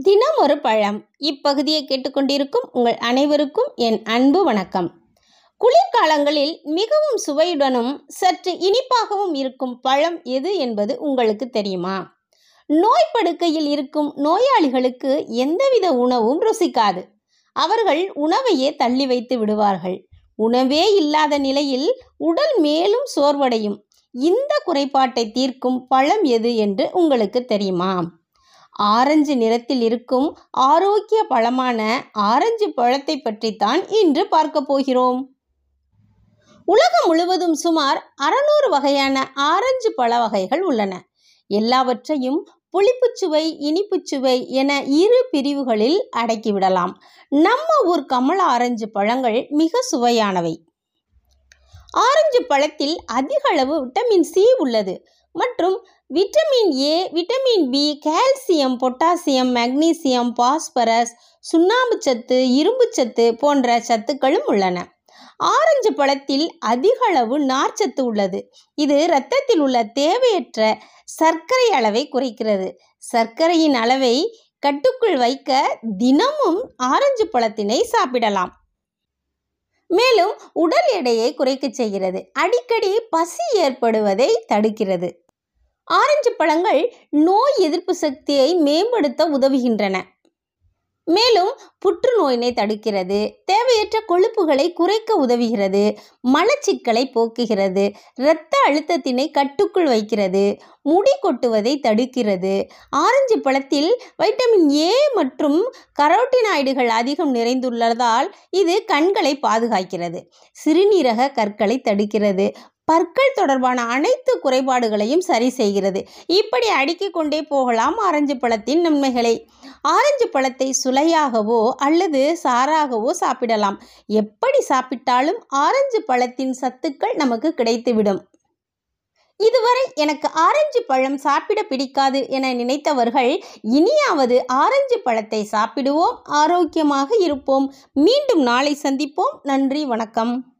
தினம் ஒரு பழம். இப்பகுதியை கேட்டுக்கொண்டிருக்கும் உங்கள் அனைவருக்கும் என் அன்பு வணக்கம். குளிர்காலங்களில் மிகவும் சுவையுடனும் சற்று இனிப்பாகவும் இருக்கும் பழம் எது என்பது உங்களுக்கு தெரியுமா? நோய் படுக்கையில் இருக்கும் நோயாளிகளுக்கு எந்தவித உணவும் ருசிக்காது. அவர்கள் உணவையே தள்ளி வைத்து விடுவார்கள். உணவே இல்லாத நிலையில் உடல் மேலும் சோர்வடையும். இந்த குறைபாட்டை தீர்க்கும் பழம் எது என்று உங்களுக்கு தெரியுமா? ஆரஞ்சு நிறத்தில் இருக்கும் ஆரோக்கிய பழமான ஆரஞ்சு பழத்தை பற்றித்தான் இன்று பார்க்க போகிறோம். உலகம் முழுவதும் சுமார் அறநூறு வகையான ஆரஞ்சு பழ வகைகள் உள்ளன. எல்லாவற்றையும் புளிப்புச்சுவை இனிப்புச்சுவை என இரு பிரிவுகளில் அடக்கிவிடலாம். நம்ம ஊர் கமல ஆரஞ்சு பழங்கள் மிக சுவையானவை. ஆரஞ்சு பழத்தில் அதிக அளவு விட்டமின் சி உள்ளது. மற்றும் vitamin A vitamin B calcium potassium magnesium phosphorus சுண்ணாம்பு சத்து இரும்பு சத்து போன்ற சத்துக்களும் உள்ளன. ஆரஞ்சு பழத்தில் அதிக அளவு நார்ச்சத்து உள்ளது. இது இரத்தத்தில் உள்ள தேவையற்ற சர்க்கரை அளவை குறைக்கிறது. சர்க்கரையின் அளவை கட்டுக்குள் வைக்க தினமும் ஆரஞ்சு பழத்தினை சாப்பிடலாம். மேலும் உடல் எடையை குறைக்க செய்கிறது. அடிக்கடி பசி ஏற்படுவதை தடுக்கிறது. ஆரஞ்சு பழங்கள் நோய் எதிர்ப்பு சக்தியை மேம்படுத்த உதவுகின்றன. மேலும் புற்றுநோயினை தடுக்கிறது தேவையற்ற கொழுப்புகளை குறைக்க உதவுகிறது மலச்சிக்கலை போக்குகிறது இரத்த அழுத்தத்தினை கட்டுக்குள் வைக்கிறது முடி கொட்டுவதை தடுக்கிறது. ஆரஞ்சு பழத்தில் வைட்டமின் ஏ மற்றும் கரோட்டினாய்டுகள் அதிகம் நிறைந்துள்ளதால் இது கண்களை பாதுகாக்கிறது சிறுநீரக கற்களை தடுக்கிறது பற்கள் தொடர்பான அனைத்து குறைபாடுகளையும் சரி செய்கிறது. இப்படி அடுக்கிக் கொண்டே போகலாம் ஆரஞ்சு பழத்தின் நன்மைகளை. ஆரஞ்சு பழத்தை சுளையாகவோ அல்லது சாராகவோ சாப்பிடலாம். எப்படி சாப்பிட்டாலும் ஆரஞ்சு பழத்தின் சத்துக்கள் நமக்கு கிடைத்துவிடும். இதுவரை எனக்கு ஆரஞ்சு பழம் சாப்பிட பிடிக்காது என நினைத்தவர்கள் இனியாவது ஆரஞ்சு பழத்தை சாப்பிடுவோம் ஆரோக்கியமாக இருப்போம். மீண்டும் நாளை சந்திப்போம். நன்றி வணக்கம்.